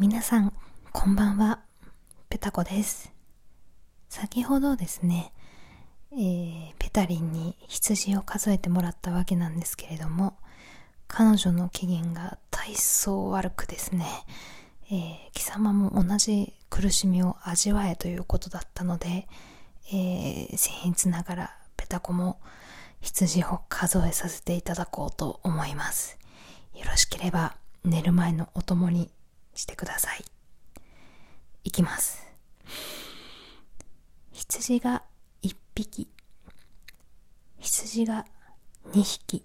皆さん、こんばんは。ペタコです。先ほどですね、えー、ペタリンに羊を数えてもらったわけなんですけれども、彼女の機嫌が大層悪くですね、えー、貴様も同じ苦しみを味わえということだったので、えー、僭越ながらペタコも羊を数えさせていただこうと思います。よろしければ寝る前のお供にしてください。いきます。羊が1匹、羊が2匹、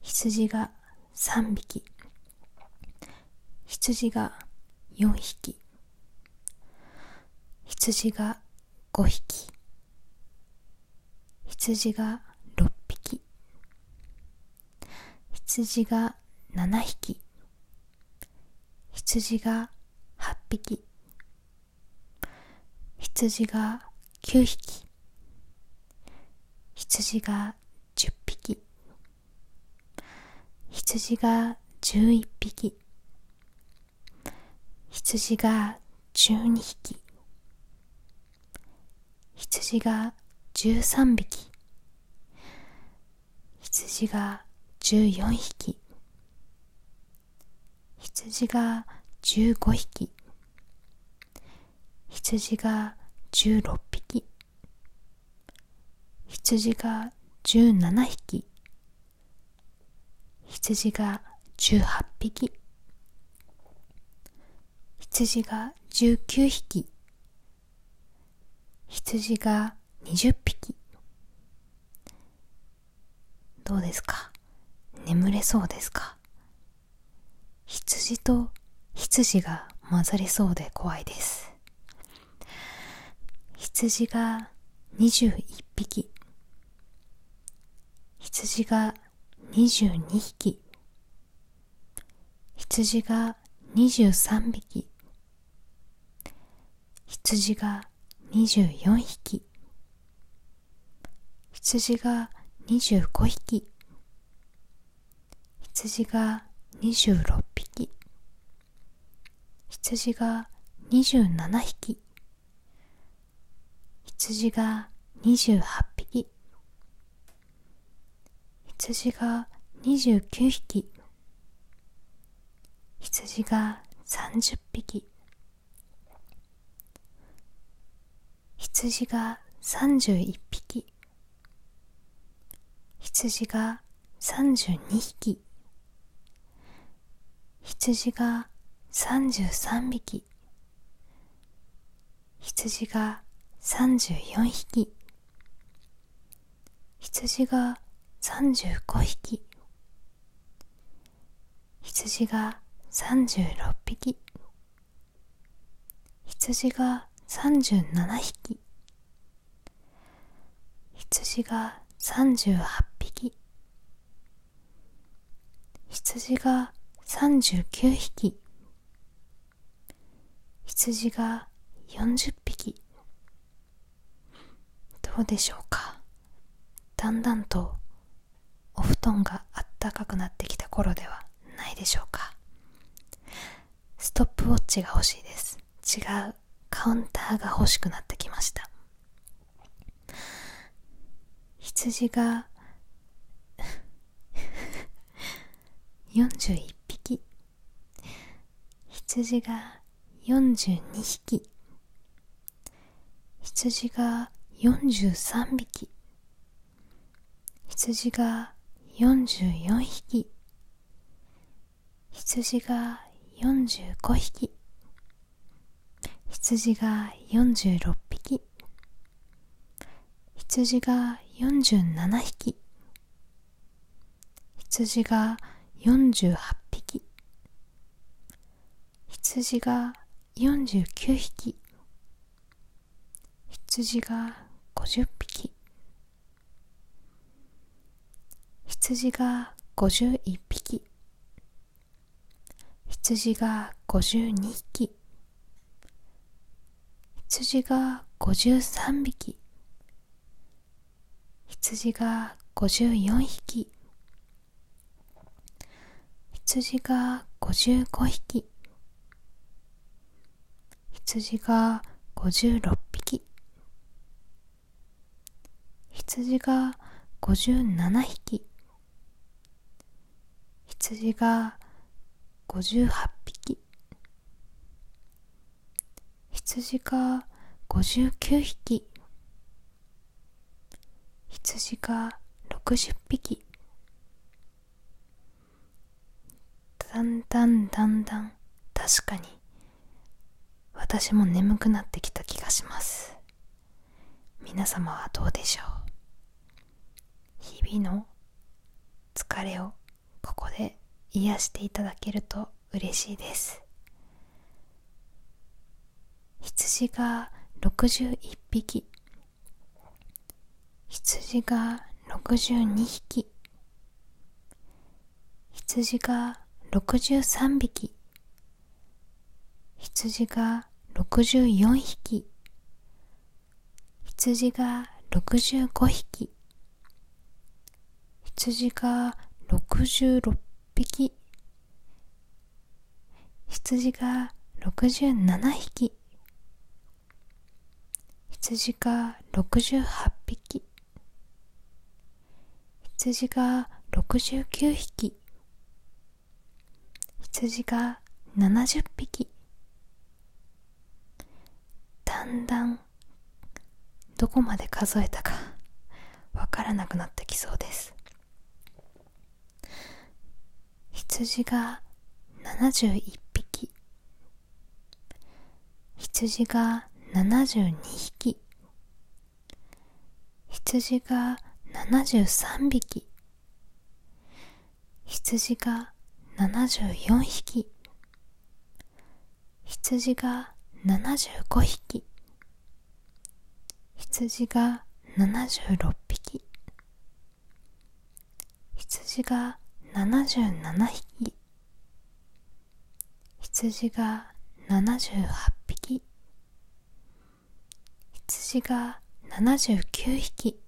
羊が3匹、羊が4匹、羊が5匹、羊が6匹、羊が7匹、羊が8匹。羊が9匹。羊が10匹。羊が11匹。羊が12匹。羊が13匹。羊が14匹。羊が15匹。羊が16匹。羊が17匹。羊が18匹。羊が19匹。羊が20匹。どうですか？眠れそうですか？羊と羊が混ざりそうで怖いです。羊が21匹。羊が22匹。羊が23匹。羊が24匹。羊が25匹。羊が26匹。羊が27匹。羊が28匹。羊が29匹。羊が30匹。羊が31匹。羊が32匹。羊が33匹羊が34匹羊が35匹羊が36匹羊が37匹羊が38匹羊が39匹羊が40匹。どうでしょうか？だんだんとお布団があったかくなってきた頃ではないでしょうか？ストップウォッチが欲しいです。違うカウンターが欲しくなってきました。羊が 41匹。羊が42匹。羊が43匹。羊が44匹。羊が45匹。羊が46匹。羊が47匹。羊が48匹。羊が49匹。羊が50匹。羊が51匹。羊が52匹。羊が53匹。羊が54匹。羊が55匹。羊が56匹。羊が57匹。羊が58匹。羊が59匹。羊が60匹。だんだんだんだん。確かに。私も眠くなってきた気がします。皆様はどうでしょう？日々の疲れをここで癒していただけると嬉しいです。羊が61匹。羊が62匹。羊が63匹。羊が64匹。羊が65匹。羊が66匹。羊が67匹。羊が68匹。羊が69匹。羊が70匹。んだんどこまで数えたかわからなくなってきそうです。羊が71匹。羊が72匹。羊が73匹。羊が74匹。羊が75匹。羊が76匹。羊が77匹。羊が78匹。羊が79匹。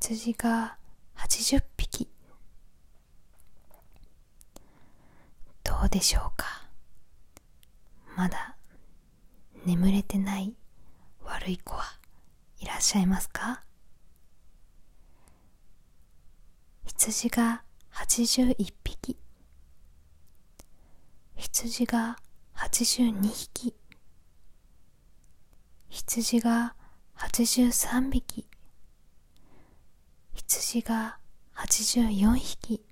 羊が80匹。どうでしょうか？まだ眠れてない悪い子はいらっしゃいますか羊が81匹羊が82匹羊が83匹羊が84匹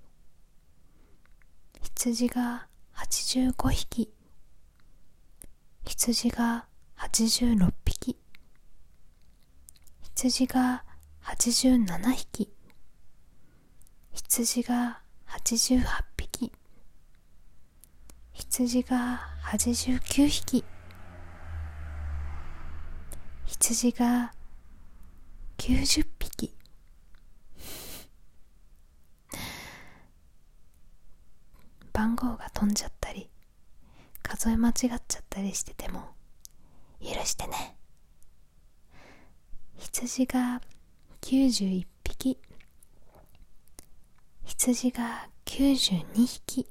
羊が85匹羊が86匹羊が87匹。羊が88匹。羊が89匹。羊が90匹。番号が飛んじゃったり数え間違っちゃったりしてても許してね。羊が91匹。羊が92匹。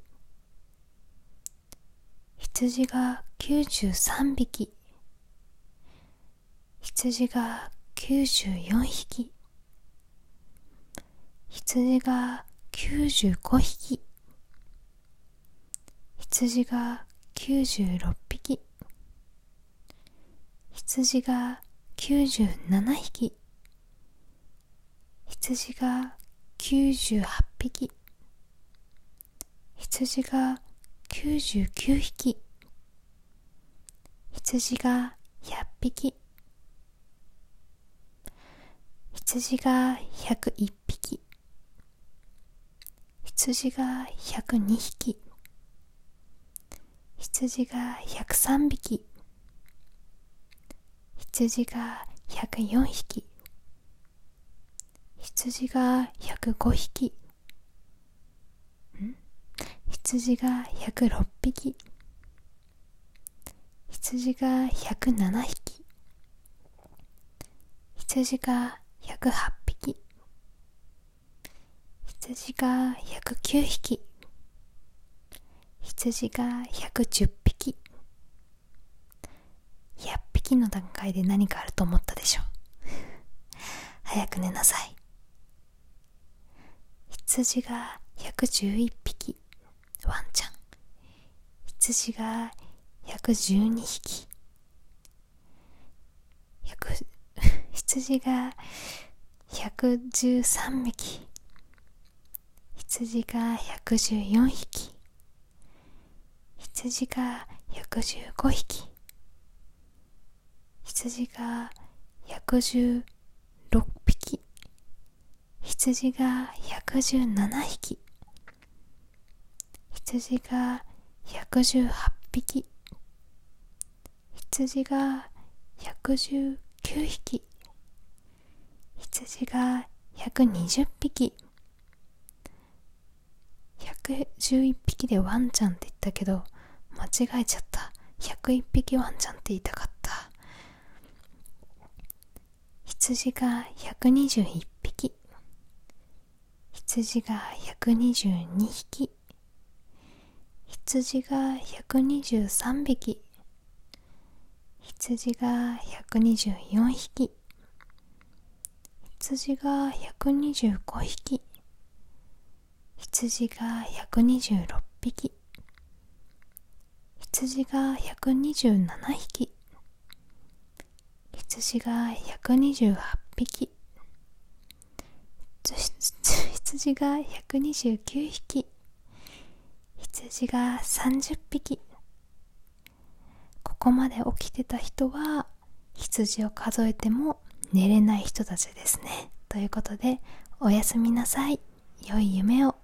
羊が93匹。羊が94匹。羊が95匹。羊が96匹。羊が97匹。羊が98匹。羊が99匹。羊が100匹。羊が101匹。羊が102匹。羊が103匹。羊が104匹。羊が105匹。ん？羊が106匹。羊が107匹。羊が108匹。羊が109匹。羊が110匹。100匹の段階で何かあると思ったでしょ早く寝なさい。羊が111匹ワンちゃん。羊が112 匹。羊が113匹。羊が114匹。羊が115匹。羊が116匹。羊が117匹。羊が118匹。羊が119匹。羊が120匹。111匹でワンちゃんって言ったけど間違えちゃった。101匹ワンちゃんって言いたかった。羊が121匹。羊が122匹。羊が123匹。羊が124匹。羊が125匹。羊が126匹。羊が127匹。羊が128匹。羊が129匹。羊が30匹。ここまで起きてた人は羊を数えても寝れない人たちですね。ということでおやすみなさい。良い夢を。